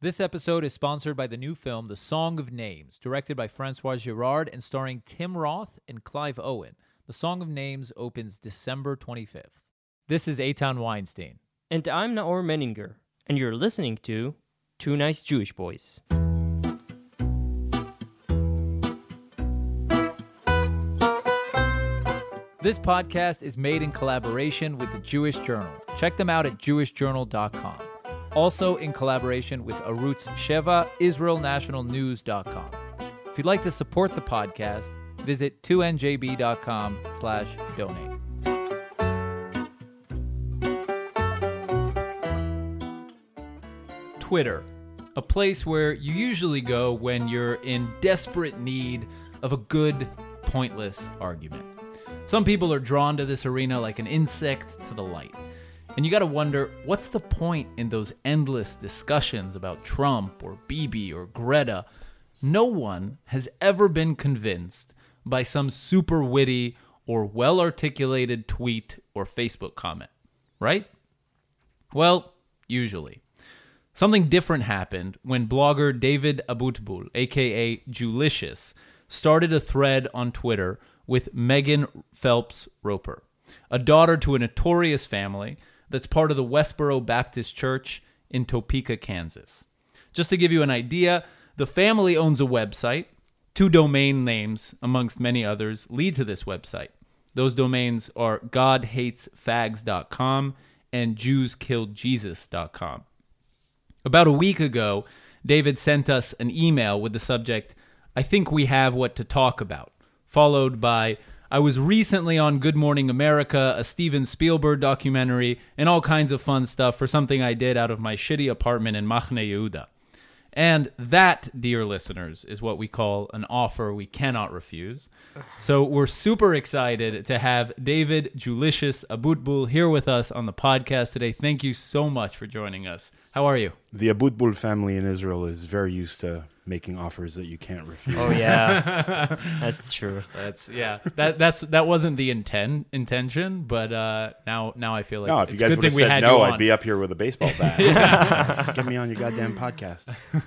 This episode is sponsored by the new film The Song of Names, directed by Francois Girard and starring Tim Roth and Clive Owen. The Song of Names opens December 25th. This is Eitan Weinstein. And I'm Naor Meningher, and you're listening to Two Nice Jewish Boys. This podcast is made in collaboration with the Jewish Journal. Check them out at jewishjournal.com. Also in collaboration with Arutz Sheva, IsraelNationalNews.com. If you'd like to support the podcast, visit 2njb.com slash donate. Twitter, a place where you usually go when you're in desperate need of a good, pointless argument. Some people are drawn to this arena like an insect to the light. And you got to wonder what's the point in those endless discussions about Trump or Bibi or Greta? No one has ever been convinced by some super witty or well articulated tweet or Facebook comment, right? Well, usually. Something different happened when blogger David Abutbul, aka Jewlicious, started a thread on Twitter with Megan Phelps Roper, a daughter to a notorious family that's part of the Westboro Baptist Church in Topeka, Kansas. Just to give you an idea, the family owns a website. Two domain names, amongst many others, lead to this website. Those domains are godhatesfags.com and jewskilledjesus.com. About a week ago, David sent us an email with the subject, I think we have what to talk about, followed by, I was recently on Good Morning America, a Steven Spielberg documentary, and all kinds of fun stuff for something I did out of my shitty apartment in Machne Yehuda. And that, dear listeners, is what we call an offer we cannot refuse. So we're super excited to have David Jewlicious Abutbul here with us on the podcast today. Thank you so much for joining us. How are you? The Abutbul family in Israel is very used to making offers that you can't refuse. Oh yeah, that's true. That's yeah. That that's that wasn't the intent intention, but uh, now now I feel like no, if you it's a guys would have said no. I'd be up here with a baseball bat. Get me on your goddamn podcast.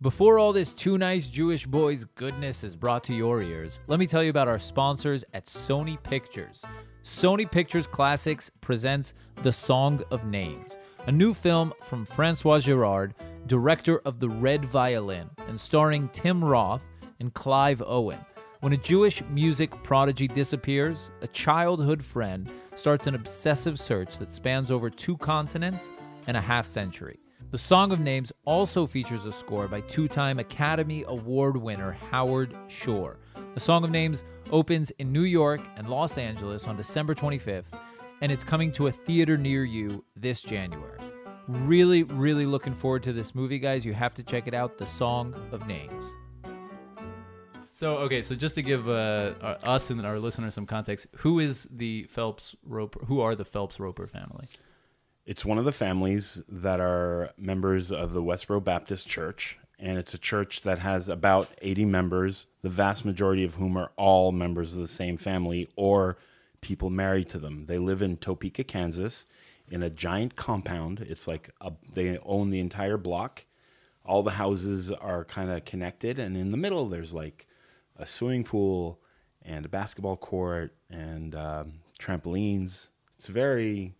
Before all this two nice Jewish boys goodness is brought to your ears, let me tell you about our sponsors at Sony Pictures. Sony Pictures Classics presents The Song of Names, a new film from Francois Girard, director of The Red Violin, and starring Tim Roth and Clive Owen. When a Jewish music prodigy disappears, a childhood friend starts an obsessive search that spans over two continents and a half century. The Song of Names also features a score by two time Academy Award winner Howard Shore. The Song of Names opens in New York and Los Angeles on December 25th, and it's coming to a theater near you this January. Really, really looking forward to this movie, guys. You have to check it out The Song of Names. So, okay, so just to give uh, us and our listeners some context, who is the Phelps Roper? Who are the Phelps Roper family? It's one of the families that are members of the Westboro Baptist Church, and it's a church that has about 80 members, the vast majority of whom are all members of the same family or people married to them. They live in Topeka, Kansas, in a giant compound. It's like a, they own the entire block. All the houses are kind of connected, and in the middle, there's like a swimming pool and a basketball court and um, trampolines. It's very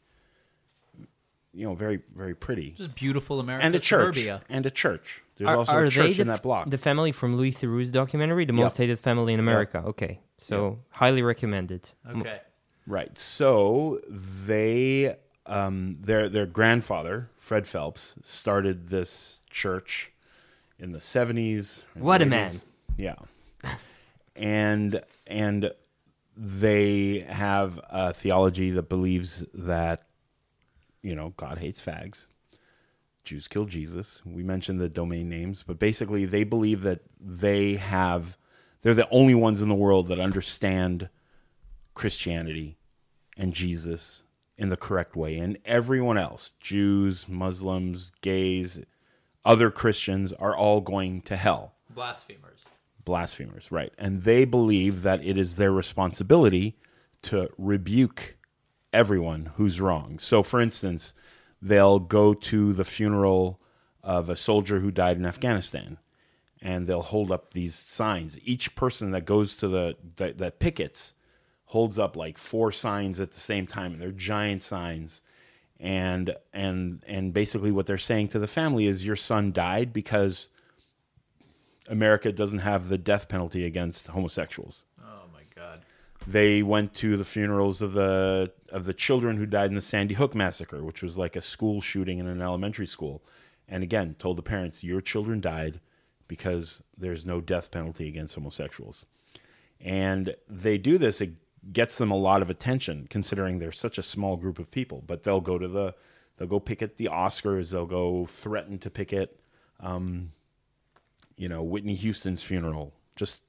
you know, very very pretty. Just beautiful America. And a church. Suburbia. And a church. There's Are, also are a they church the, in that f- block. the family from Louis Theroux's documentary, The Most Hated Family in America? Okay, so highly recommended. M- Okay. right. So they um their their grandfather, Fred Phelps, started this church in the 70s. or What a man. Yeah. and and they have a theology that believes that you know, God hates fags. Jews kill Jesus. We mentioned the domain names, but basically they believe that they have they're the only ones in the world that understand Christianity and Jesus in the correct way. And everyone else, Jews, Muslims, gays, other Christians are all going to hell Blasphemers. blasphemers, right? And they believe that it is their responsibility to rebuke everyone who's wrong. So, for instance, they'll go to the funeral of a soldier who died in Afghanistan, and they'll hold up these signs. Each person that goes to the that, that pickets holds up like four signs at the same time, and they're giant signs. And and and basically, what they're saying to the family is, your son died because America doesn't have the death penalty against homosexuals Oh my god. they went to the funerals of the of the children who died in the Sandy Hook massacre, which was like a school shooting in an elementary school, and again told the parents, "Your children died because there's no death penalty against homosexuals," and they do this. Gets them a lot of attention, considering they're such a small group of people. But they'll go to the they'll go picket the Oscars. They'll go threaten to picket, um, you know, Whitney Houston's funeral. Just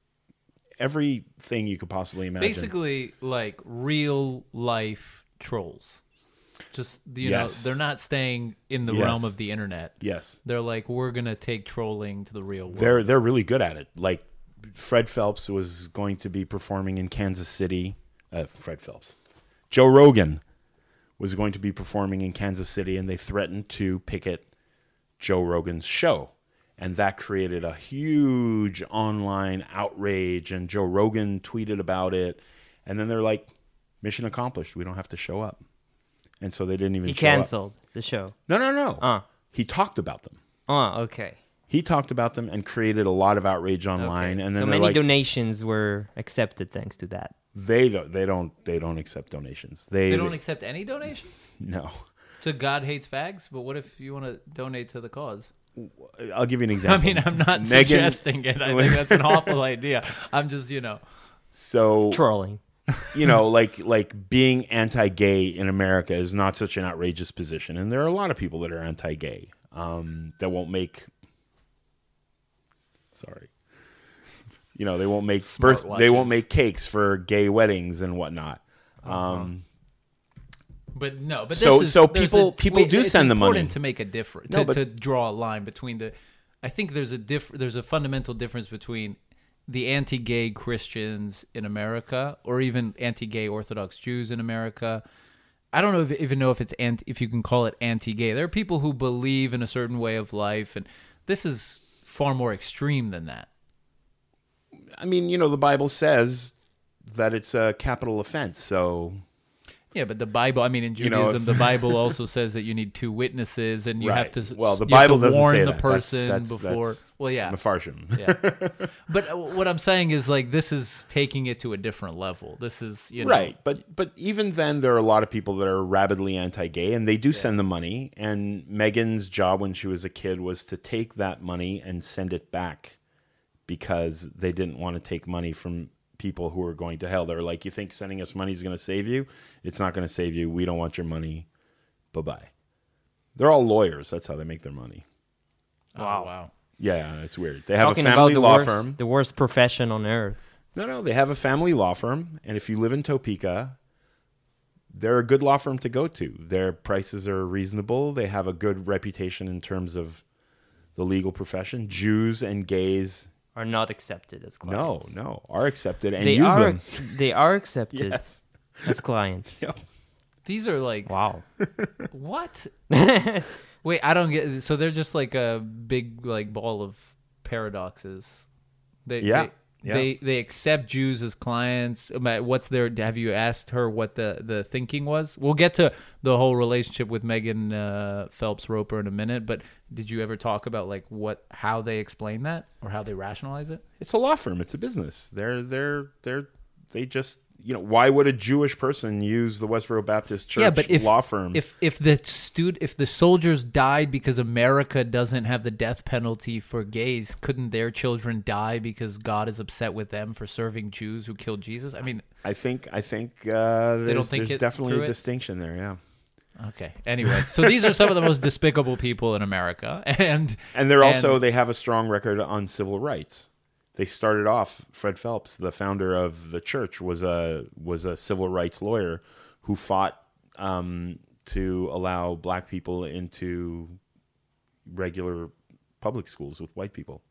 everything you could possibly imagine. Basically, like real life trolls. Just you Yes. know, they're not staying in the Yes. realm of the internet. yes. They're like, we're gonna take trolling to the real world. They're they're really good at it. Like Fred Phelps was going to be performing in Kansas City. Uh, Fred Phelps, Joe Rogan was going to be performing in Kansas City, and they threatened to picket Joe Rogan's show, and that created a huge online outrage. And Joe Rogan tweeted about it, and then they're like, "Mission accomplished. We don't have to show up." And so they didn't even He show up. canceled the show. No, no, no. Uh. He talked about them. Oh, okay. He talked about them and created a lot of outrage online. Okay. And then so many like, donations were accepted thanks to that. they don't, they don't, they don't accept donations. They, They don't accept any donations no. to God hates fags. But what if you want to donate to the cause? I'll give you an example. I mean, I'm not Megan- suggesting it. I think that's an awful idea. I'm just, you know, So Trolling. you know, like like being anti-gay in America is not such an outrageous position, and there are a lot of people that are anti-gay um, that won't make. Sorry. You know, they won't make birth. They won't make cakes for gay weddings and whatnot. Um, But no, but So- is, so people- a- people do send the money. important to make a difference No, to, to draw a line between the. I think there's a diff. There's a fundamental difference between the anti-gay Christians in America, or even anti-gay Orthodox Jews in America. I don't know if, even know if it's anti, if you can call it anti-gay. There are people who believe in a certain way of life, and this is far more extreme than that. I mean, you know, the Bible says that it's a capital offense. So Yeah, but the Bible, I mean, in You know, Judaism, if- the Bible also says that you need two witnesses and you have to. Well, the Bible doesn't warn say the that. Person that's- before. that's well, yeah, Mefarshim. yeah. But uh, what I'm saying is, like, this is taking it to a different level. This is, you know, Right, but but even then, there are a lot of people that are rabidly anti-gay, and they do send the money. And Megan's job when she was a kid was to take that money and send it back because they didn't want to take money from people who are going to hell. They're like, "You think sending us money is going to save you? It's not going to save you. We don't want your money. Bye bye." They're all lawyers. That's how they make their money. Oh, Wow. wow. Yeah, it's weird. They have Talking a family about the law worst, firm. the worst profession on earth. No, no, they have a family law firm, and if you live in Topeka, they're a good law firm to go to. Their prices are reasonable. They have a good reputation in terms of the legal profession. Jews and gays, Are not accepted as clients. no, no, are accepted and they use are. them. They are accepted Yes. as clients. Yep. These are like Wow. what? Wait, I don't get. So they're just like a big like ball of paradoxes. They, Yeah, They, yeah. They they accept Jews as clients. Uh, What's their? Have you asked her what the the thinking was? We'll get to the whole relationship with Megan uh, Phelps Roper in a minute. But did you ever talk about like what how they explain that or how they rationalize it? It's a law firm. It's a business. They're they're they're they just you know why would a Jewish person use the Westboro Baptist Church yeah, but if law firm? if if the stud if the soldiers died because America doesn't have the death penalty for gays, couldn't their children die because God is upset with them for serving Jews who killed Jesus? I mean, I think I think uh, there's, don't think there's definitely a distinction there. Yeah. okay. Anyway, so these are some of the most despicable people in America, and And they're also And- they have a strong record on civil rights. They started off Fred Phelps, the founder of the church, was a was a civil rights lawyer who fought um, to allow black people into regular public schools with white people.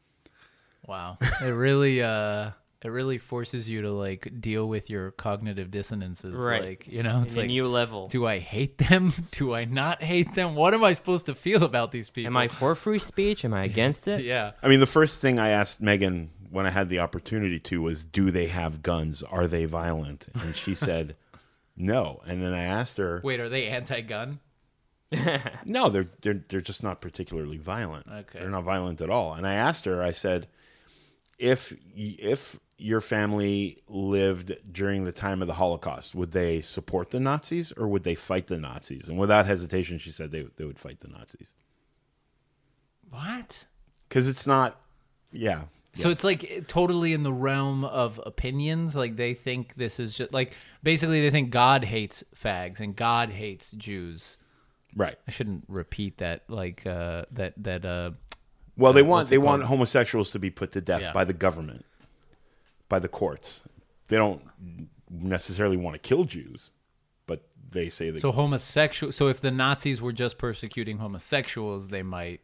wow, it really uh It really forces you to like deal with your cognitive dissonances. Right. Like, you know, it's in a like, new level. do I hate them? Do I not hate them? What am I supposed to feel about these people? Am I for free speech? Am I against it? Yeah. I mean, the first thing I asked Megan when I had the opportunity to was, "Do they have guns? Are they violent?" And she said, "No." And then I asked her, Wait, are they anti-gun? "No, they're they're they're just not particularly violent. Okay. They're not violent at all." And I asked her, I said, "If if your family lived during the time of the Holocaust, would they support the Nazis or would they fight the Nazis?" And without hesitation, she said they they would fight the Nazis What? because it's not. Yeah. So it's like totally in the realm of opinions. Like they think this is just like basically they think God hates fags and God hates Jews. Right. I shouldn't repeat that. Like uh, that that uh, Well, they Uh, want they want homosexuals to be put to death Yeah. by the government, by the courts. They don't necessarily want to kill Jews, but they say that. so homosexual. So if the Nazis were just persecuting homosexuals, they might.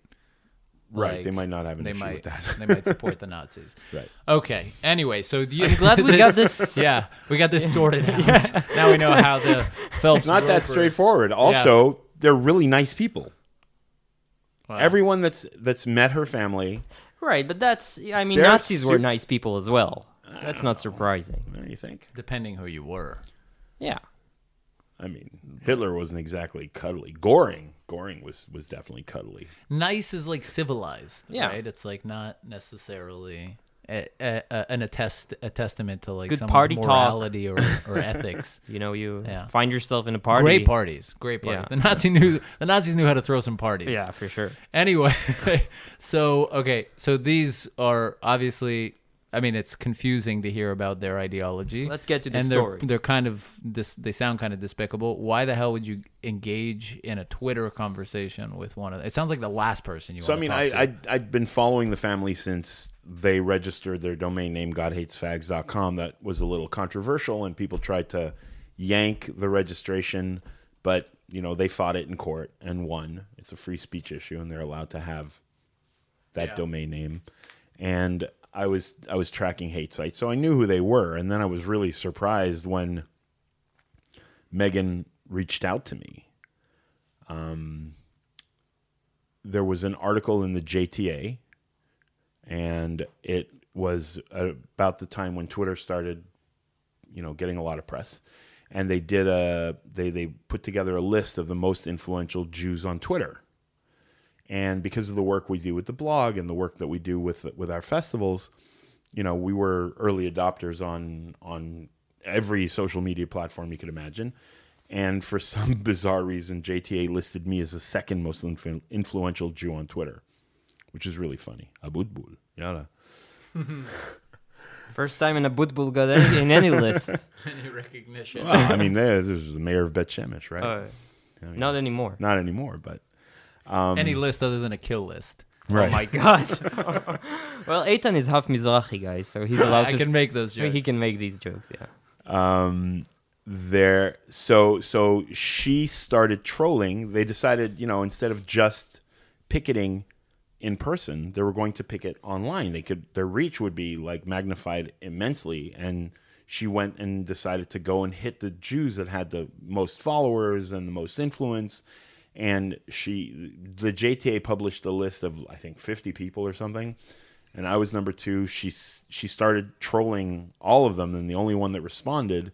Right, like, they might not have an They issue might. with that. they might support the Nazis. right. Okay. Anyway, so you, I'm glad we got this. Yeah, we got this sorted out. Now we know how the Phelps. It's not that roper- straightforward. Also, they're really nice people. Wow. Everyone that's that's met her family, Right, but that's. I mean, They're Nazis were nice people as well. That's not surprising. what do you think? depending who you were. Yeah. I mean, Hitler wasn't exactly cuddly. Goring, Goring was was definitely cuddly. Nice is like civilized, Yeah. right? It's like not necessarily a, a, a, an attest a testament to like Good someone's party talk. morality or, or ethics. You know, you Yeah. find yourself in a party. Great parties, great parties. Yeah. The Nazi knew the Nazis knew how to throw some parties. Yeah, for sure. Anyway, so okay, so these are obviously. I mean, it's confusing to hear about their ideology. Let's get to the and story. They're, they're kind of this. They sound kind of despicable. Why the hell would you engage in a Twitter conversation with one of? It sounds like the last person you. So I mean, to I, talk to. I I'd been following the family since they registered their domain name godhatesfags.com. That was a little controversial, and people tried to yank the registration, but you know they fought it in court and won. It's a free speech issue, and they're allowed to have that Yeah. domain name. And I was I was tracking hate sites, so I knew who they were, and then I was really surprised when Megan reached out to me um, there was an article in the JTA, and it was about the time when Twitter started, you know, getting a lot of press. And they did a they they put together a list of the most influential Jews on Twitter. And because of the work we do with the blog and the work that we do with with our festivals, you know, we were early adopters on on every social media platform you could imagine. And for some bizarre reason, JTA listed me as the second most influ- influential Jew on Twitter, which is really funny. Abutbul. Yada. First time in a Budbul got any, in any list. Any recognition. Well, I mean, there- there's the mayor of Bet Shemesh, right? Uh, I mean, not anymore. not anymore, but um, Any list other than a kill list. right. Oh my god. well, Eitan is half Mizrahi, guys, so he's allowed I to. can make those jokes. He can make these jokes, yeah. um there so so she started trolling they decided you know instead of just picketing in person they were going to picket online they could their reach would be like magnified immensely and she went and decided to go and hit the Jews that had the most followers and the most influence and she the JTA published a list of I think 50 people or something and I was number 2 she she started trolling all of them and the only one that responded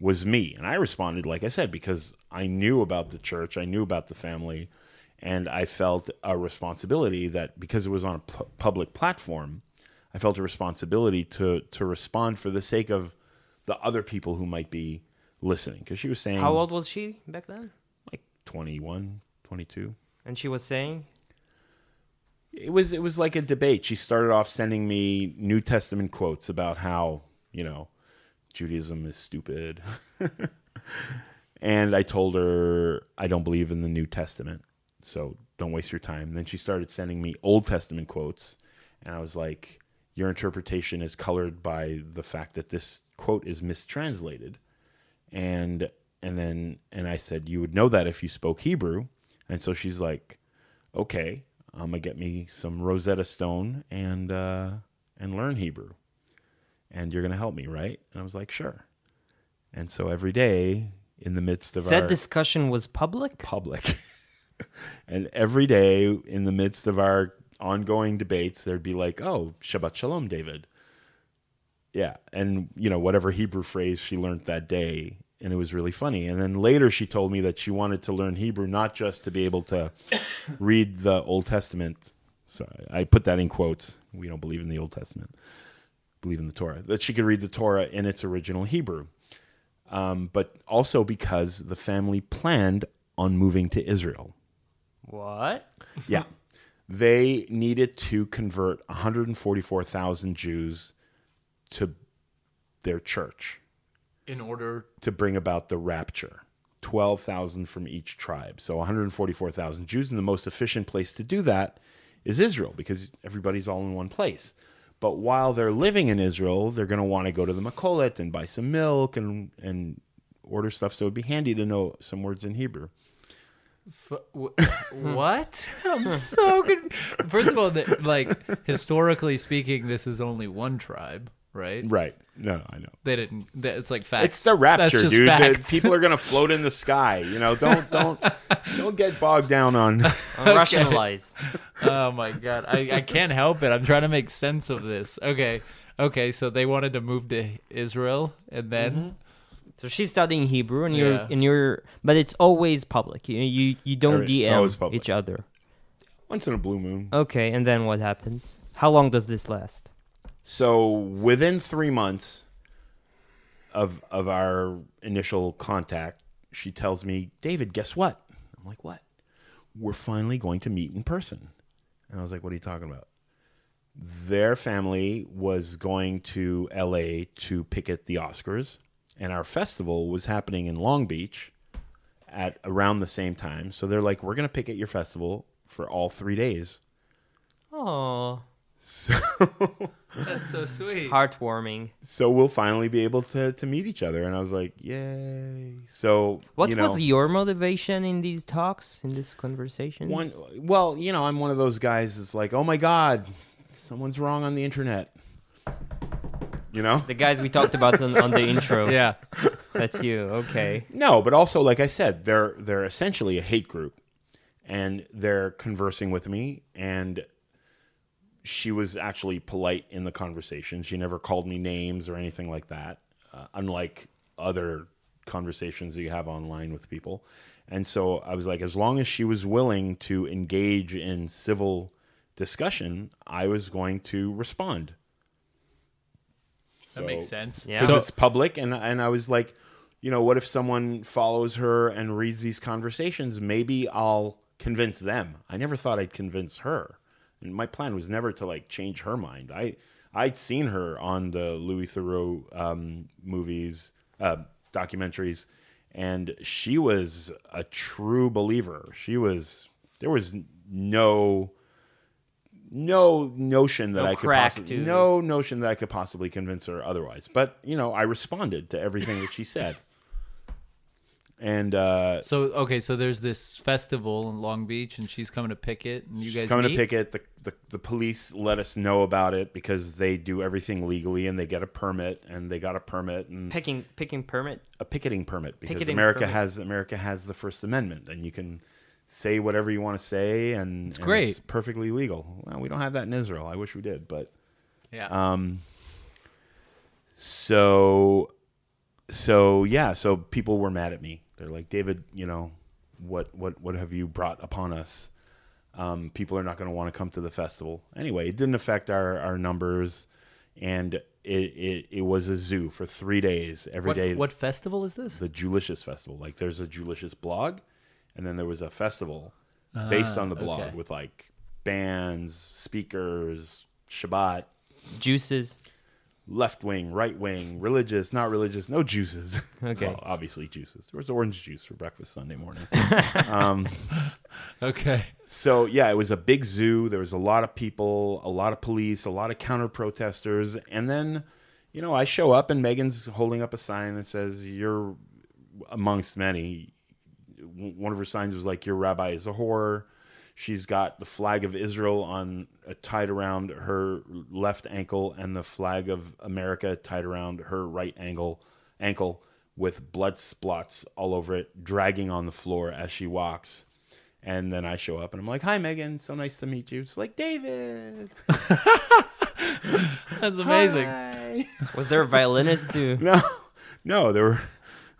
was me. And I responded, like I said, because I knew about the church, I knew about the family, and I felt a responsibility that because it was on a pu- public platform, I felt a responsibility to to respond for the sake of the other people who might be listening. Because she was saying, How old was she back then? Like 21, 22. And she was saying, It was it was like a debate. She started off sending me New Testament quotes about how you know Judaism is stupid, and I told her I don't believe in the New Testament, so don't waste your time. Then she started sending me Old Testament quotes, and I was like, "Your interpretation is colored by the fact that this quote is mistranslated," and and then and I said, "You would know that if you spoke Hebrew," and so she's like okay, I'm gonna get me some Rosetta Stone and uh, and learn Hebrew. and you're going to help me, right?" And I was like, "Sure." And so every day in the midst of That our discussion was public. public. and every day in the midst of our ongoing debates, there'd be like, oh, Shabbat Shalom, David. Yeah. And, you know, whatever Hebrew phrase she learned that day. And it was really funny. And then later she told me that she wanted to learn Hebrew not just to be able to read the Old Testament. So I put that in quotes. We don't believe in the Old Testament, believe in the Torah. That she could read the Torah in its original Hebrew um, but also because the family planned on moving to Israel. What? Yeah. they needed to convert 144,000 Jews to their church In order to bring about the rapture. 12,000 from each tribe. So 144,000 Jews. And the most efficient place to do that is Israel because everybody's all in one place. But while they're living in Israel, they're going to want to go to the Makolet and buy some milk and, and order stuff. So it'd be handy to know some words in Hebrew. F- w- what? I'm so good. First of all, the, like historically speaking, this is only one tribe, right? Right. No, I know. They didn't. That, it's like facts. It's the That's rapture, just dude. The- people are gonna float in the sky. You know, don't don't don't get bogged down on. Rationalize. oh my god, I, I can't help it. I'm trying to make sense of this. Okay, okay. So they wanted to move to Israel, and then mm-hmm. So she's studying Hebrew, and you're Yeah. and you're, but it's always public. You you, you don't Alright, DM each other. Once in a blue moon. Okay, and then what happens? How long does this last? So within three months of of our initial contact, she tells me, "David, guess what?" I'm like, "What?" We're finally going to meet in person. And I was like, "What are you talking about?" Their family was going to LA to picket the Oscars, and our festival was happening in Long Beach at around the same time. So they're like, "We're going to picket your festival for all 3 days." Oh, So that's so sweet. heartwarming. so we'll finally be able to to meet each other and i was like yay so What you know, was your motivation in these talks, in this conversation? one well you know i'm one of those guys that's like oh my god someone's wrong on the internet you know The guys we talked about on, on the intro. Yeah, That's you. Okay. no but also like i said they're they're essentially a hate group and they're conversing with me and she was actually polite in the conversation she never called me names or anything like that uh, unlike other conversations that you have online with people and so i was like as long as she was willing to engage in civil discussion i was going to respond that makes sense. Yeah. because So- it's public and and I was like, you know, what if someone follows her and reads these conversations? Maybe I'll convince them. I never thought I'd convince her. And my plan was never to like change her mind. I I'd seen her on the Louis Theroux um, movies, uh, documentaries, and she was a true believer. She was there was no no notion that No I could to- no notion that I could possibly convince her otherwise. But you know, I responded to everything that she said, and uh, So okay, so there's this festival in Long Beach, and she's coming to picket, and you she's guys coming meet? to pick it. The, the the police let us know about it because they do everything legally and they get a permit and they got a permit and Picking picking permit. a picketing permit because Picketing America permit. has America has the First Amendment and you can say whatever you want to say and it's great. it's perfectly legal. Well, we don't have that in Israel. I wish we did, but Yeah. Um, so, so yeah, so people were mad at me. They're like, David, you know, what, what, what have you brought upon us? Um, people are not going to want to come to the festival anyway. It didn't affect our, our numbers, and it, it, it was a zoo for three days. Every what, day, what festival is this? the Jewlicious festival. Like, there's a Jewlicious blog, and then there was a festival based Ah, on the blog okay. with like bands, speakers, Shabbat, Juices. Left wing, right wing, religious, not religious, no juices. Okay. Well, obviously juices. There was orange juice for breakfast Sunday morning. Um, okay. so yeah, it was a big zoo. There was a lot of people, a lot of police, a lot of counter protesters, and then, you know, I show up and Megan's holding up a sign that says, "You're amongst many." One of her signs was like, "Your rabbi is a whore." She's got the flag of Israel on uh, tied around her left ankle, and the flag of America tied around her right ankle, ankle with blood spots all over it, dragging on the floor as she walks. And then I show up and I'm like, "Hi, Megan. So nice to meet you." It's like David. That's amazing. Hi. Was there a violinist too? No, no, there were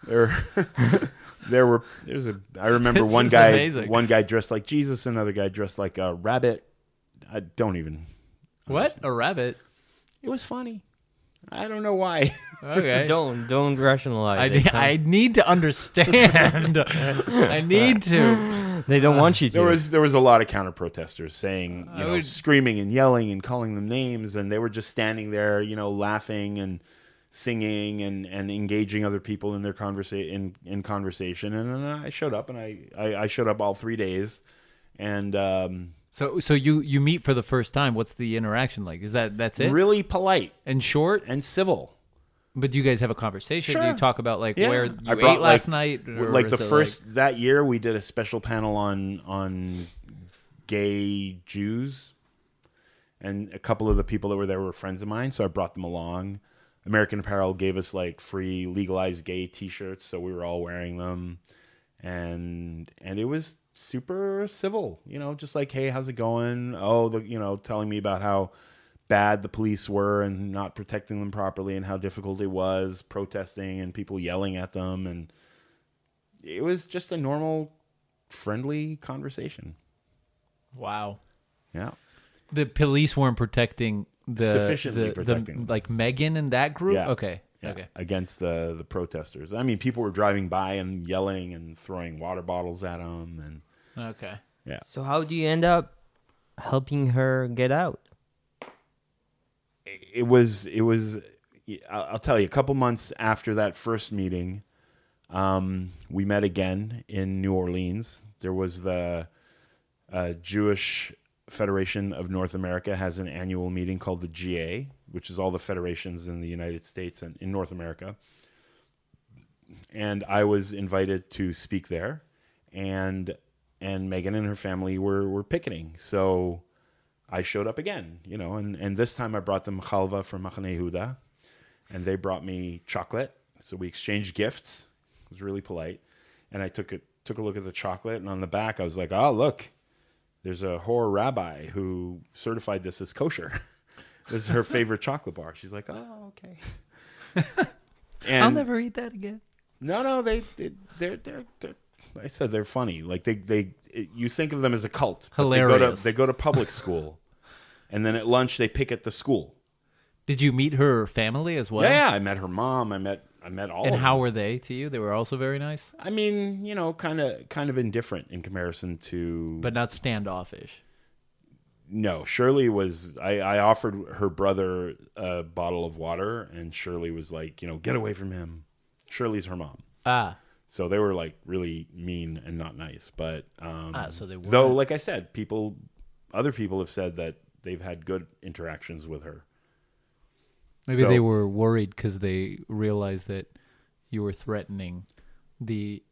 there there were there was a I remember This one guy amazing. one guy dressed like Jesus, another guy dressed like a rabbit. I don't even. What? A rabbit? It was funny. I don't know why. Okay. Don't don't rationalize. I, it. I need to understand. I need to. they don't want you to. There was there was a lot of counter protesters saying, I know, would- screaming and yelling and calling them names, and they were just standing there, you know, laughing and singing and, and engaging other people in their conversa- in, in conversation. And then I showed up, and I, I, I showed up all three days, and um, So, so you you meet for the first time. What's the interaction like? Is that that's it? really polite And short? and civil. But do you guys have a conversation? Do you talk about like Yeah. where I you ate brought, last like- night? or like the first that year we did a special panel on on gay Jews and a couple of the people that were there were friends of mine so I brought them along American Apparel gave us like free legalized gay t-shirts so we were all wearing them. And and it was super civil you know just like hey how's it going? Oh the you know telling me about how bad the police were and not protecting them properly and how difficult it was protesting and people yelling at them. And it was just a normal friendly conversation. Wow. yeah. The police weren't protecting the Sufficiently the- the- protecting. like Megan and that group. Yeah. Okay. Yeah, Okay. against the the protesters i mean people were driving by and yelling and throwing water bottles at them and Okay. yeah So how do you end up helping her get out? it was it was I'll I'll tell you a couple months after that first meeting um, we met again in New Orleans there was the uh, Jewish Federation of North America has an annual meeting called the GA which is all the federations in the United States and in North America and I was invited to speak there and and Megan and her family were were picketing so I showed up again, you know, and, and this time I brought them chalva from Machane Yehuda, and they brought me chocolate. So we exchanged gifts. It was really polite, and I took it took a look at the chocolate, and on the back I was like, oh look, there's a horror rabbi who certified this as kosher. this is her favorite chocolate bar. She's like, oh okay. and I'll never eat that again. no, no, they, they they're, they're they're I said they're funny. Like they they it, you think of them as a cult. but They go Hilarious. to they go to public school, and then at lunch they pick at the school. Did you meet her family as well? yeah, yeah, I met her mom. I met I met all. And how were they to you? They were also very nice, I mean, you know, kind of kind of indifferent in comparison to. but not standoffish. no, Shirley was. I I offered her brother a bottle of water, and Shirley was like, you know, get away from him. Shirley's her mom. Ah, So they were like really mean and not nice. But um, Ah, so they though, weren't- like I said, people, other people have said that they've had good interactions with her. Maybe So- they were worried because they realized that you were threatening the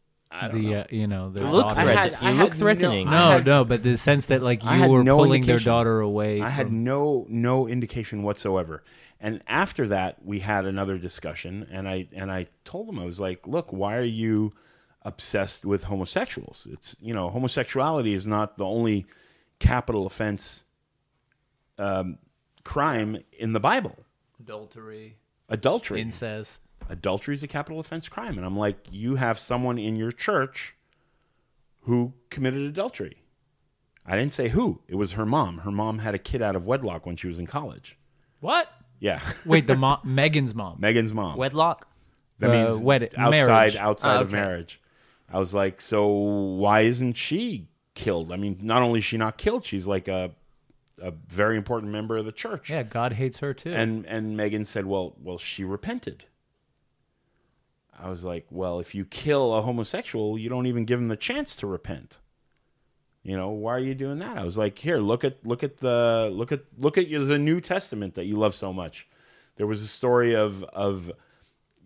the know. uh, you know the look daughter. I threat- had- you look threatening. I No, had- no, but the sense that like you were no pulling their daughter away. I had no no indication whatsoever. And after that, we had another discussion, and I and I told them I was like, "Look, why are you obsessed with homosexuals? It's you know, homosexuality is not the only capital offense um, crime in the Bible. Adultery, Adultery, incest. adultery is a capital offense crime, and I'm like, you have someone in your church who committed adultery. I didn't say who. It was her mom. Her mom had a kid out of wedlock when she was in college. What? Yeah. Wait, the mom, Megan's mom. Megan's mom. Wedlock. that uh, means wed- outside marriage. outside Ah, of marriage. I was like, so why isn't she killed? I mean, not only is she not killed, she's like a a very important member of the church. Yeah, God hates her too. And and Megan said, "Well, well, she repented." I was like, "Well, if you kill a homosexual, you don't even give him the chance to repent." You know, why are you doing that? I was like, "Here, look at look at the look at look at the New Testament that you love so much." There was a story of of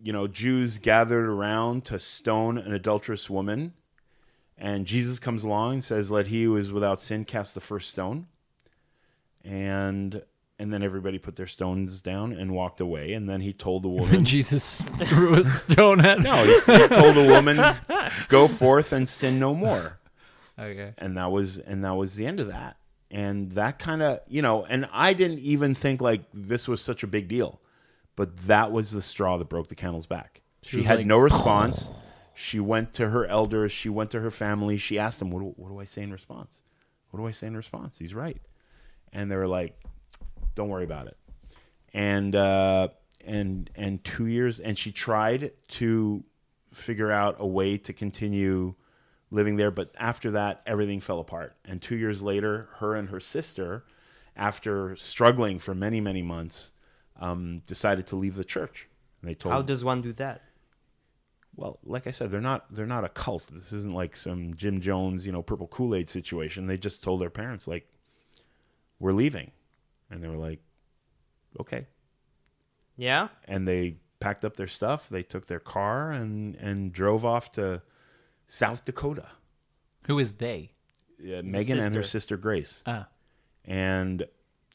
you know, Jews gathered around to stone an adulterous woman. And Jesus comes along and says, "Let he who is without sin cast the first stone." And and then everybody put their stones down and walked away. And then he told the woman, And Jesus threw a stone at "No." He, he told the woman, "Go forth and sin no more." Okay. and that was and that was the end of that and that kind of you know and i didn't even think like this was such a big deal but that was the straw that broke the camel's back she, was had like, no response she went to her elders she went to her family she asked them what what do i say in response what do i say in response he's right and they were like don't worry about it and uh and and two years and she tried to figure out a way to continue living there. But after that, everything fell apart. And two years later, her and her sister, after struggling for many, many months, um, decided to leave the church. And they told, How does one do that? well, like I said, they're not they're not a cult. This isn't like some Jim Jones, you know, purple Kool Aid situation. They just told their parents like, "We're leaving," and they were like, "Okay." Yeah. and they packed up their stuff. They took their car and and drove off to South Dakota. Who is they? Uh, Megan and her sister. sister Grace, Ah. and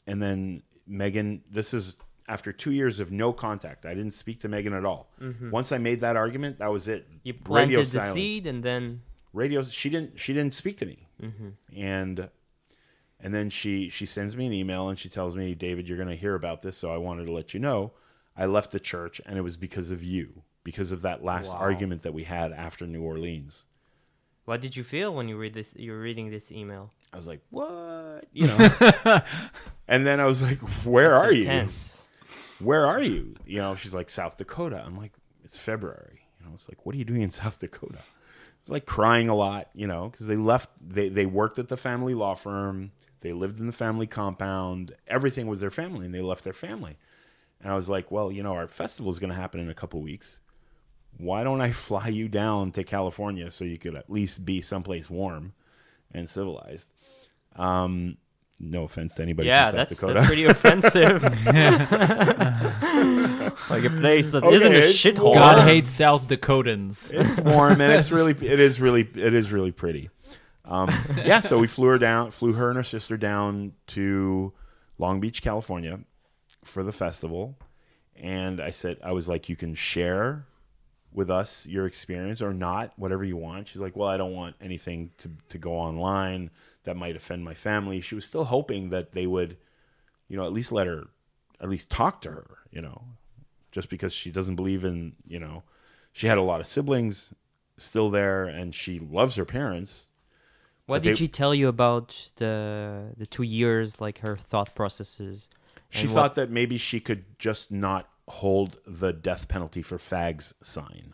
and then Megan. This is after two years of no contact. I didn't speak to Megan at all. Once I made that argument, that was it. You Radio planted the silence. seed and then radio she didn't she didn't speak to me and and then she she sends me an email and she tells me david you're going to hear about this so i wanted to let you know. I left the church and it was because of you because of that last Wow. argument that we had after new orleans. What did you feel when you read this you're reading this email? i was like what? You know? And then i was like where That's are intense. you where are you? You know she's like south dakota. I'm like it's february. You know it's like what are you doing in south dakota like crying a lot, you know, because they left. They they worked at the family law firm. They lived in the family compound. Everything was their family, and they left their family. And I was like, well, you know, our festival is going to happen in a couple weeks. Why don't I fly you down to California so you could at least be someplace warm and civilized? Um, no offense to anybody Yeah, from South that's Dakota. that's pretty offensive. like a place that Okay, not a shithole. God hates South Dakotans. it's warm and it's really it is really it is really pretty um, yeah so we flew her down flew her and her sister down to long beach california for the festival and i said i was like you can share with us your experience or not whatever you want she's like well i don't want anything to, to go online that might offend my family. She was still hoping that they would you know at least let her at least talk to her you know just because she doesn't believe in you know she had a lot of siblings still there and she loves her parents. What did they- she tell you about the the two years, like her thought processes? she thought what- that maybe she could just not hold the death penalty for fags sign.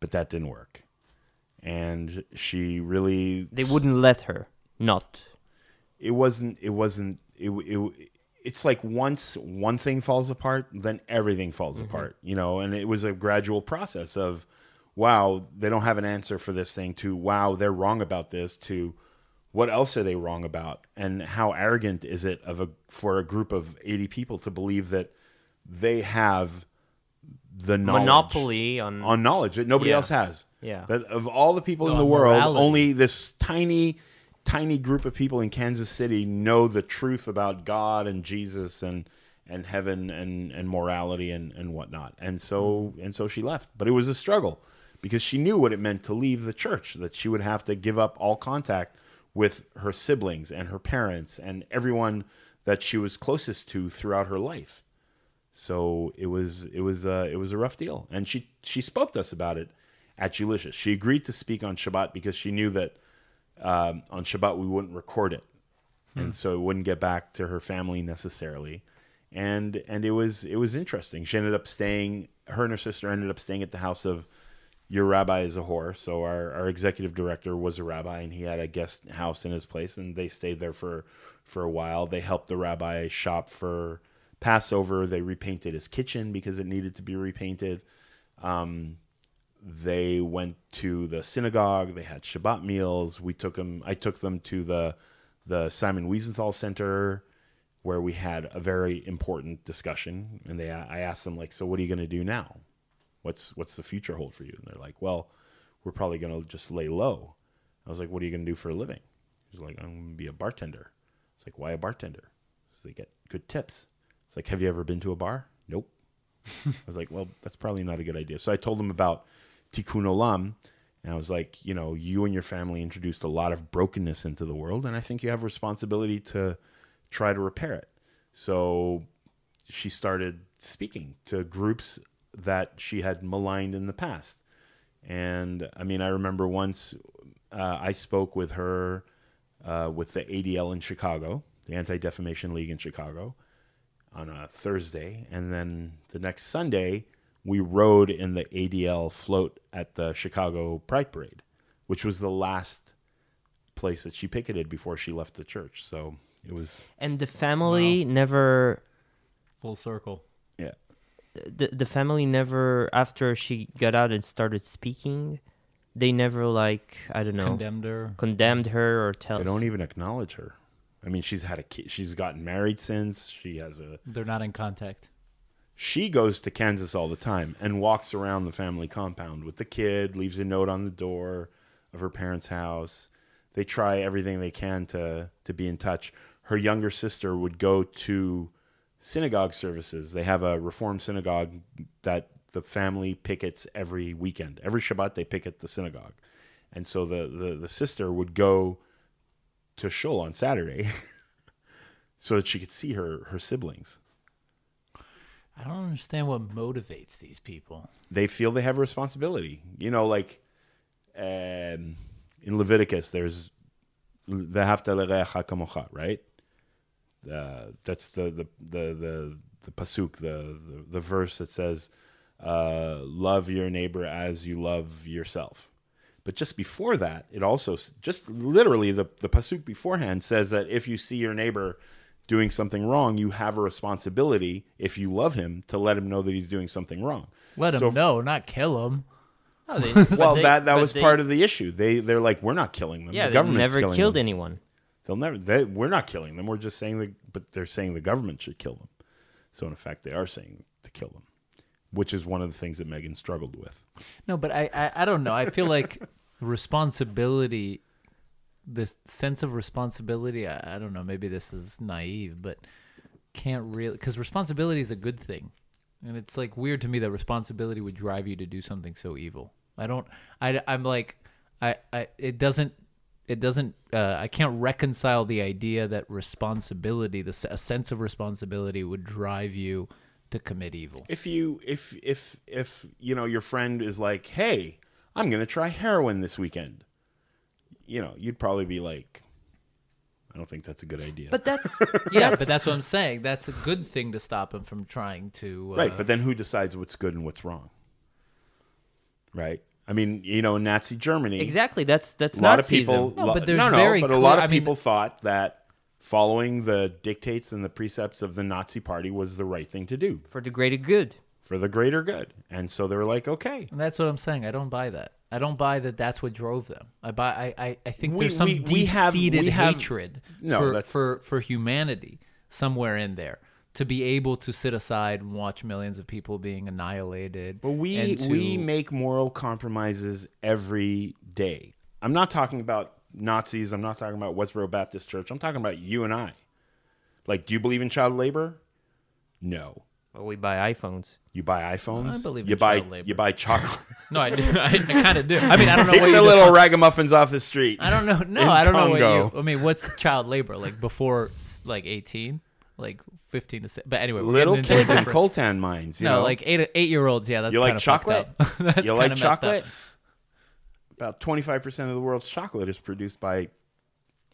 But that didn't work and she really they wouldn't let her not. it wasn't it wasn't it, it it's like once one thing falls apart then everything falls mm-hmm. apart you know and it was a gradual process of wow they don't have an answer for this thing to wow they're wrong about this to what else are they wrong about and how arrogant is it of a for a group of 80 people to believe that they have the knowledge Monopoly on, on knowledge that nobody Yeah. else has Yeah. that of all the people in On the world morality. only this tiny tiny group of people in Kansas City know the truth about God and Jesus and and heaven and and morality and and whatnot. And so and so she left. But it was a struggle because she knew what it meant to leave the church that she would have to give up all contact with her siblings and her parents and everyone that she was closest to throughout her life. So it was it was uh, it was a rough deal, and she she spoke to us about it at Jewlicious. She agreed to speak on Shabbat because she knew that um, on Shabbat we wouldn't record it, and so it wouldn't get back to her family necessarily. And and it was it was interesting. She ended up staying. Her and her sister ended up staying at the house of your rabbi is a whore. So our, our executive director was a rabbi, and he had a guest house in his place, and they stayed there for for a while. They helped the rabbi shop for Passover. They repainted his kitchen because it needed to be repainted. Um, they went to the synagogue. They had Shabbat meals. We took them. I took them to the the Simon Wiesenthal Center, where we had a very important discussion. And they, I asked them like, "So what are you going to do now? What's what's the future hold for you?" And they're like, "Well, we're probably gonna just lay low. I was like, what are you gonna do for a living? He's like, I'm gonna be a bartender. It's like, why a bartender? Because they get good tips. It's like, have you ever been to a bar? Nope. I was like, well, that's probably not a good idea. So I told him about Tikkun Olam, and I was like, you know, you and your family introduced a lot of brokenness into the world, and I think you have a responsibility to try to repair it. So she started speaking to groups that she had maligned in the past. And I mean, I remember once uh, I spoke with her uh, with the ADL in Chicago, the Anti Defamation League in Chicago, on a Thursday. And then the next Sunday, we rode in the ADL float at the Chicago Pride Parade, which was the last place that she picketed before she left the church. So it was, And the family never Full circle. yeah. the the family never after she got out and started speaking, they never like I don't know Condemned her. condemned her or tell They don't even acknowledge her. I mean, she's had a kid. She's gotten married since. She has a. They're not in contact. She goes to Kansas all the time and walks around the family compound with the kid. Leaves a note on the door of her parents' house. They try everything they can to to be in touch. Her younger sister would go to synagogue services. They have a Reform synagogue that the family pickets every weekend. Every Shabbat they picket the synagogue, and so the the, the sister would go to shul on Saturday so that she could see her her siblings. I don't understand what motivates these people. They feel they have a responsibility. You know, like um, in Leviticus, there's "Ve'ahavta l'reacha kamocha," right? Uh, that's the the the the, the pasuk, the, the the verse that says, uh, "Love your neighbor as you love yourself." But just before that, it also just literally the the pasuk beforehand says that if you see your neighbor doing something wrong, you have a responsibility if you love him to let him know that he's doing something wrong. Let him So- know, not kill him. No, they, Well, they- that that was they- part of the issue. They they're like, we're not killing them. Yeah, the they government's never killing killed them. anyone. They'll never. They, we're not killing them. We're just saying that. But they're saying the government should kill them. So in effect, they are saying to kill them, which is one of the things that Megan struggled with. No, but I, I, I don't know. I feel like responsibility, this sense of responsibility. I, I don't know. Maybe this is naive, but can't really because responsibility is a good thing, and it's like weird to me that responsibility would drive you to do something so evil. I don't. I, I'm like, I, I. It doesn't. It doesn't. Uh, I can't reconcile the idea that responsibility, the a sense of responsibility, would drive you to commit evil. If you if if if you know your friend is like, hey, I'm gonna try heroin this weekend, you know, you'd probably be like, I don't think that's a good idea. But that's Yeah, but that's what I'm saying. That's a good thing to stop him from trying to. Uh, right, but then who decides what's good and what's wrong? Right. I mean, you know, in Nazi Germany, exactly that's that's a lot of people No, lo- but there's no, no, very but a clear- lot of I mean- people thought that following the dictates and the precepts of the nazi party was the right thing to do for the greater good. for the greater good and so they were like okay And that's what I'm saying. I don't buy that. I don't buy that. That's what drove them. I buy. I. I, I think We- there's some we- we have- deep-seated hatred No, for, for for humanity somewhere in there to be able to sit aside and watch millions of people being annihilated. but we to- we make moral compromises every day i'm not talking about nazis i'm not talking about westboro baptist church i'm talking about you and i like do you believe in child labor no Well, we buy iPhones. you buy iPhones. I believe you in buy child labor. you buy chocolate. No, I do. I, I kind of do. I mean, I don't know Pick what the you little define- ragamuffins off the street. I don't know. No, in I don't know what you. I mean, what's child labor like before like 18, like 15 to. si- But anyway, Little getting into kids in different- coltan mines. You no, know? like eight eight year olds. Yeah, that's you like kinda chocolate. that's you like kinda chocolate. About twenty five percent of the world's chocolate is produced by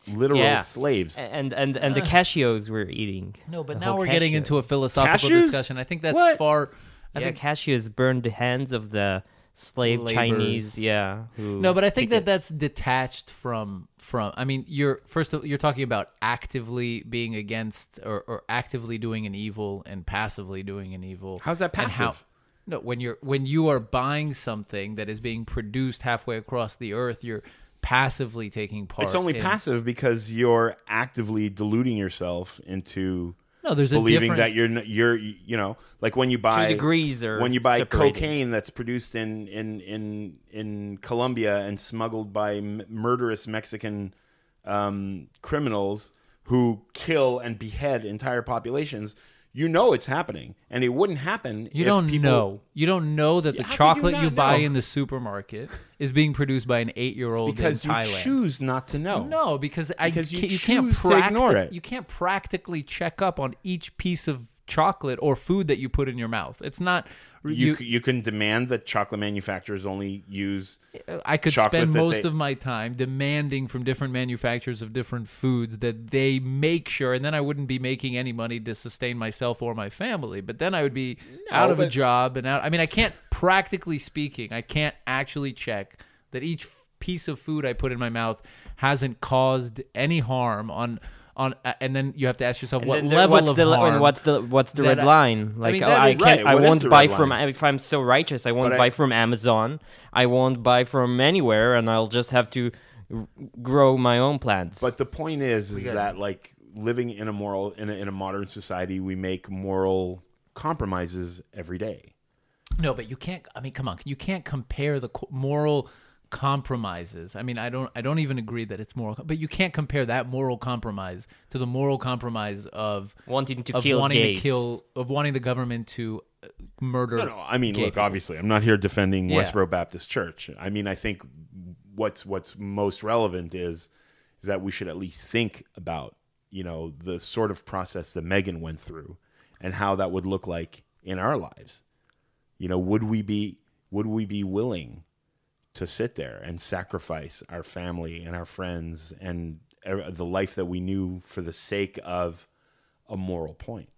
literal Yeah. slaves. And and and the uh. cashews we're eating. No, but The now we're getting into a philosophical Cashews? discussion. I think that's What? far. I yeah, think cashews burned the hands of the slave Laborers. Chinese. Yeah. Who no, but I think that it. that's detached from from. I mean, you're first of, all you're talking about actively being against or, or actively doing an evil and passively doing an evil. How's that and how- passive? no, when you're when you are buying something that is being produced halfway across the earth, you're passively taking part. It's only in- passive because you're actively deluding yourself into No, there's a believing that you're you're you know like when you buy degrees are when you buy separated. cocaine that's produced in in in in Colombia and smuggled by m- murderous Mexican um, criminals who kill and behead entire populations. You know it's happening, and it wouldn't happen. You if don't people, know. You don't know that the How could you chocolate you, buy know? in the supermarket is being produced by an eight-year-old because you choose not to know. No, because I you can't, you can't ignore it. You can't practically check up on each piece of chocolate or food that you put in your mouth. It's not. You, You, c- you can demand that chocolate manufacturers only use I could chocolate spend most they- of my time demanding from different manufacturers of different foods that they make sure, and then I wouldn't be making any money to sustain myself or my family. But then I would be out of a job and out. I mean, I can't practically speaking, I can't actually check that each piece of food I put in my mouth hasn't caused any harm on on. Uh, and then you have to ask yourself And what there- level what's of the harm. and what's the what's the red I- line? I Like mean, oh, that I is- can't. Right, I what is won't buy from. line? If I'm so righteous, I won't But I- buy from Amazon. I won't buy from anywhere, and I'll just have to grow my own plants. But the point is, is got- that like living in a moral in a, in a modern society, we make moral compromises every day. No, but you can't. I mean, come on, you can't compare the co- moral compromises. I mean, I don't. I don't even agree that it's moral, but you can't compare that moral compromise to the moral compromise of wanting to of kill wanting gays. to kill of wanting the government to uh, murder. No, no. I mean, look. people. Obviously, I'm not here defending Yeah. Westboro Baptist Church. I mean, I think what's what's most relevant is is that we should at least think about you know the sort of process that Megan went through and how that would look like in our lives. You know, would we be would we be willing to sit there and sacrifice our family and our friends and the life that we knew for the sake of a moral point?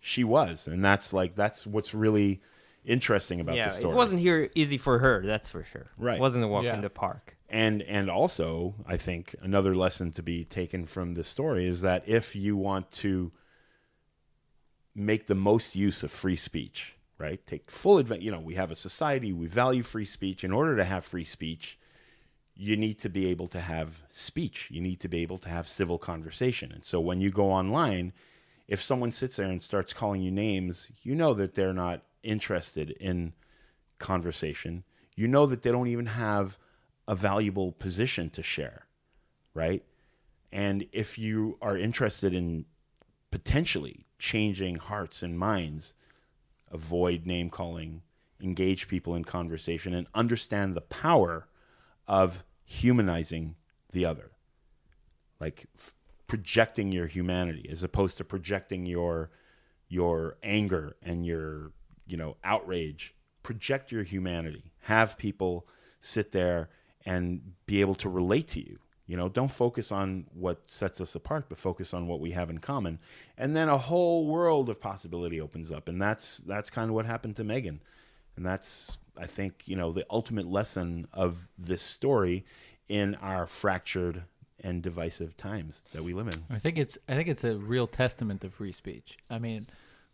She was, and that's like that's what's really interesting about yeah, the story. it wasn't here easy for her. That's for sure. Right. It wasn't a walk Yeah. in the park. and and also i think another lesson to be taken from this story is that if you want to make the most use of free speech right? Take full advantage you know we have a society we value free speech. In order to have free speech you need to be able to have speech. You need to be able to have civil conversation. And so when you go online if someone sits there and starts calling you names you know that they're not interested in conversation. You know that they don't even have a valuable position to share, right? And if you are interested in potentially changing hearts and minds, avoid name calling, engage people in conversation, and understand the power of humanizing the other. Like f- projecting your humanity as opposed to projecting your your anger and your you know outrage. Project your humanity. Have people sit there and be able to relate to you you know don't focus on what sets us apart but focus on what we have in common and then a whole world of possibility opens up and that's that's kind of what happened to megan and that's i think you know the ultimate lesson of this story in our fractured and divisive times that we live in I think it's. I think it's a real testament to free speech. I mean,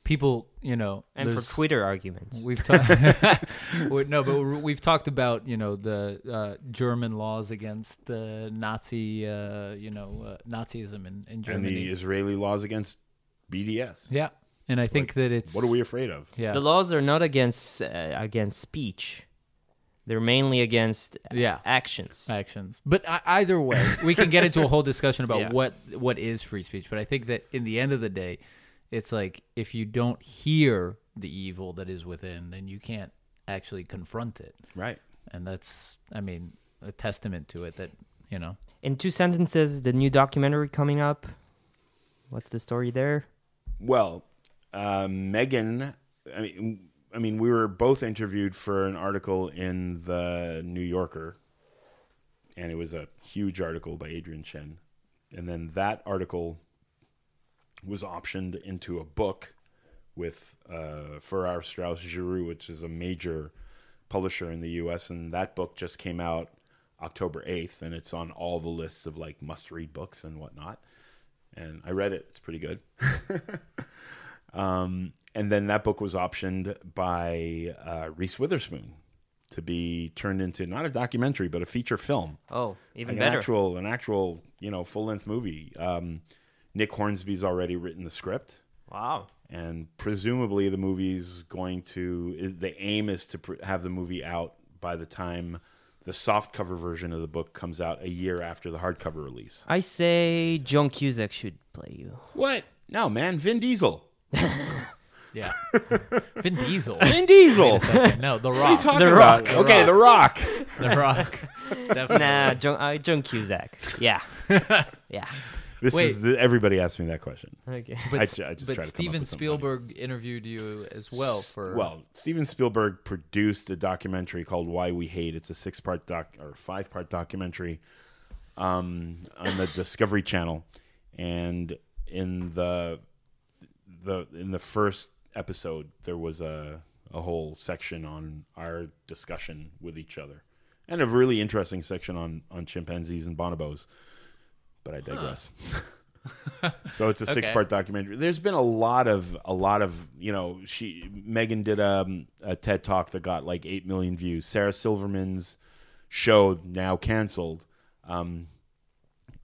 people. You know, And for Twitter arguments. We've talked no, but we're- we've talked about you know the uh, German laws against the Nazi, uh, you know, uh, Nazism in, in Germany, and the israeli laws against bds yeah, and I think that it's what are we afraid of Yeah, The laws are not against uh, against speech. They're mainly against yeah actions. actions. But I, either way, we can get into a whole discussion about Yeah. what what is free speech. But I think that in the end of the day, it's like if you don't hear the evil that is within, then you can't actually confront it, right and that's, I mean, a testament to it. That you know. In two sentences, the new documentary coming up. What's the story there? Well, uh, Megan, I mean, I mean, we were both interviewed for an article in the New Yorker, and it was a huge article by Adrian Chen. And then that article was optioned into a book with uh, Farrar Straus Giroux, which is a major publisher in the U.S. And that book just came out October 8th, and it's on all the lists of like must read books and whatnot. And I read it, it's pretty good. Um, and then that book was optioned by uh, Reese Witherspoon to be turned into not a documentary but a feature film, Oh, even like an better. actual an actual you know full length movie. Um, Nick Hornby's already written the script, Wow. and presumably the movie's going to. The aim is to pr- have the movie out by the time the softcover version of the book comes out a year after the hardcover release. I say John Cusack should play you. What? No, man, Vin Diesel. Yeah. Vin Diesel. Vin Diesel. Wait a second. No, The What are you Rock. talking The about? Rock. Okay, The Rock. The Rock. Definitely. Nah, John, uh, John Cusack. Yeah. yeah. This Wait. is the, everybody asked me that question. Okay. But, I I just but try to Steven with something funny. Spielberg interviewed you as well for. Well, Steven Spielberg produced a documentary called Why We Hate. It's a six-part doc or five-part documentary um, on the Discovery Channel, and in the the in the first episode there was a a whole section on our discussion with each other, and a really interesting section on on chimpanzees and bonobos. But I digress. so it's a Okay. six part documentary. There's been a lot of a lot of you know she Megan did a, a TED talk that got like eight million views. Sarah Silverman's show now canceled um,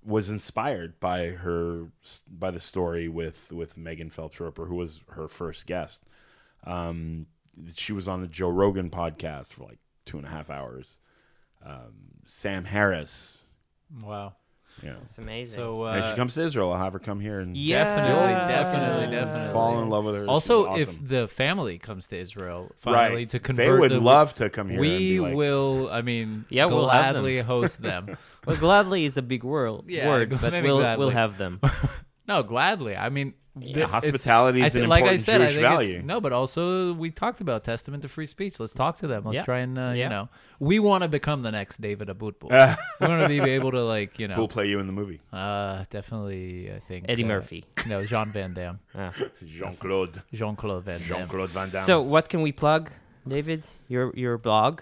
was inspired by her by the story with with Megan Phelps Roper, who was her first guest. Um, she was on the Joe Rogan podcast for like two and a half hours. Um, Sam Harris, wow. You know. It's amazing. So uh, and if she comes to Israel, I'll have her come here and yeah. Definitely, definitely, definitely. fall in love with her. Also, awesome. if the family comes to Israel finally right, to convert, they would the, love to come here. and We be like, will. I mean, Yeah, we'll have them. gladly host them. Well, gladly is a big word, Yeah, word, but we'll gladly. we'll have them. No, gladly. I mean, Yeah, th- hospitality I is an thi- like I important said, I Jewish think value. No, but also we talked about testament to free speech. Let's talk to them. Let's Yeah. try and uh, you know, we want to become the next David Abutbul. we want to be able to like you know, who'll play you in the movie? uh, definitely. I think Eddie uh, Murphy. No, Jean Van Damme. Ah. Jean Claude. Jean Claude Van Damme. Jean Claude Van Damme. So, what can we plug, David? Your your blog.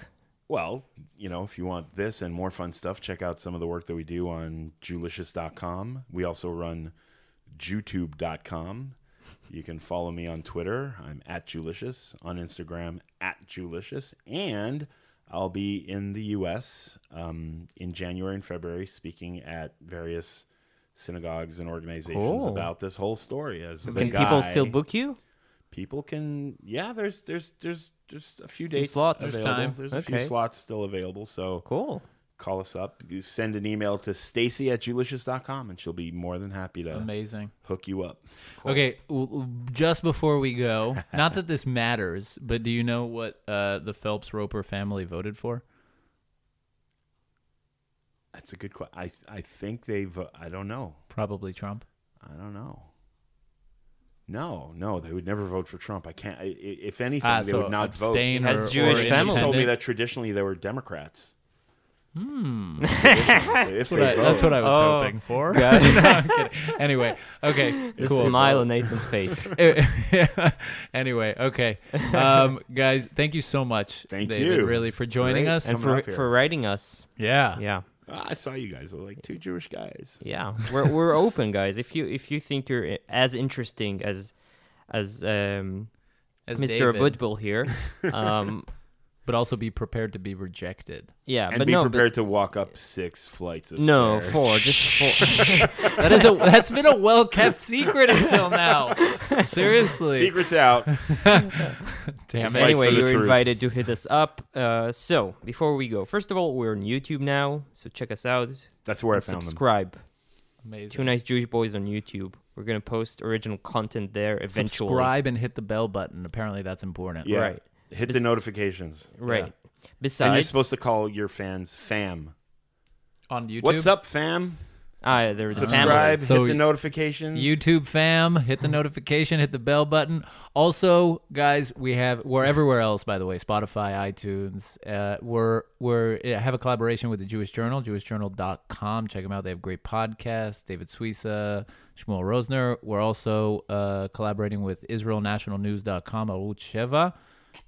Well, you know, if you want this and more fun stuff, check out some of the work that we do on Jewlicious.com. We also run Jutube.com. You can follow me on Twitter. I'm at Jewlicious. On Instagram, at Jewlicious. And I'll be in the U.S. Um, in January and February speaking at various synagogues and organizations Cool. about this whole story. As Can people still book you? people can yeah there's there's there's just a few dates slots. Available time. there's a few slots still available so Cool. Call us up you send an email to stacy at jewlicious.com and she'll be more than happy to Amazing. hook you up Okay, w- w- just before we go, not that this matters, but do you know what uh, the Phelps Roper family voted for? that's a good question i i think they've uh, i don't know Probably Trump. i don't know no no they would never vote for trump i can't I, i- if anything Ah, they so would not abstain vote Has or, Jewish or family. told me that traditionally they were democrats Hmm. That's what, I, that's what I was Oh, hoping for. No, Anyway, okay, The cool. smile on Nathan's face. anyway, okay, um, guys, thank you so much, Thank David, you. really for joining great. us. and for for writing us. yeah, Yeah. Ah, i saw you guys like two jewish guys Yeah, we're we're open, guys. If you if you think you're as interesting as as um, As Mr. David, Abutbul here, um, but also be prepared to be rejected. yeah, and but be no, prepared to walk up six flights of no, stairs. four, just four. That is a that's been a well kept secret until now. Seriously, Secrets out. damn it. anyway, you're truth. invited to hit us up. Uh, so before we go, first of all, we're on YouTube now, so check us out. That's where I and found them. subscribe. Amazing. Two nice Jewish boys on YouTube. We're gonna post original content there eventually. Subscribe and hit the bell button. Apparently, that's important. Yeah. Right. Hit Bes- the notifications. Right. Yeah. Besides, and you're supposed to call your fans fam. On YouTube. What's up, fam? ah, there's a Subscribe, family. So hit the notifications. YouTube fam, hit the notification, hit the bell button. Also, guys, we have we're everywhere else. By the way, Spotify, iTunes. Uh, we're we're uh, have a collaboration with the Jewish Journal, JewishJournal.com. Check them out. They have great podcasts. David Suissa, Shmuel Rosner. We're also uh, collaborating with IsraelNationalNews.com, Arutz Sheva,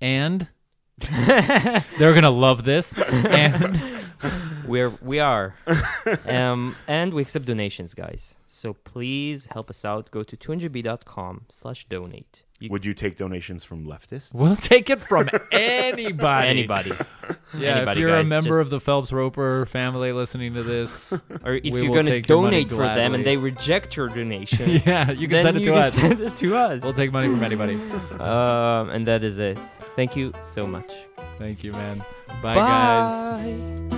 and they're gonna love this. And We're we are, um, and we accept donations, guys. So please help us out. Go to 200b.com/donate. You, Would you take donations from leftists? We'll take it from anybody. anybody, Yeah, if you're guys, a member just- of the Phelps Roper family listening to this, or if We you're will gonna take your money donate for them and they reject your donation, yeah, you can then send it you to can us. send it to us. We'll take money from anybody. um, and that is it. Thank you so much. Thank you, man. Bye, guys. Bye.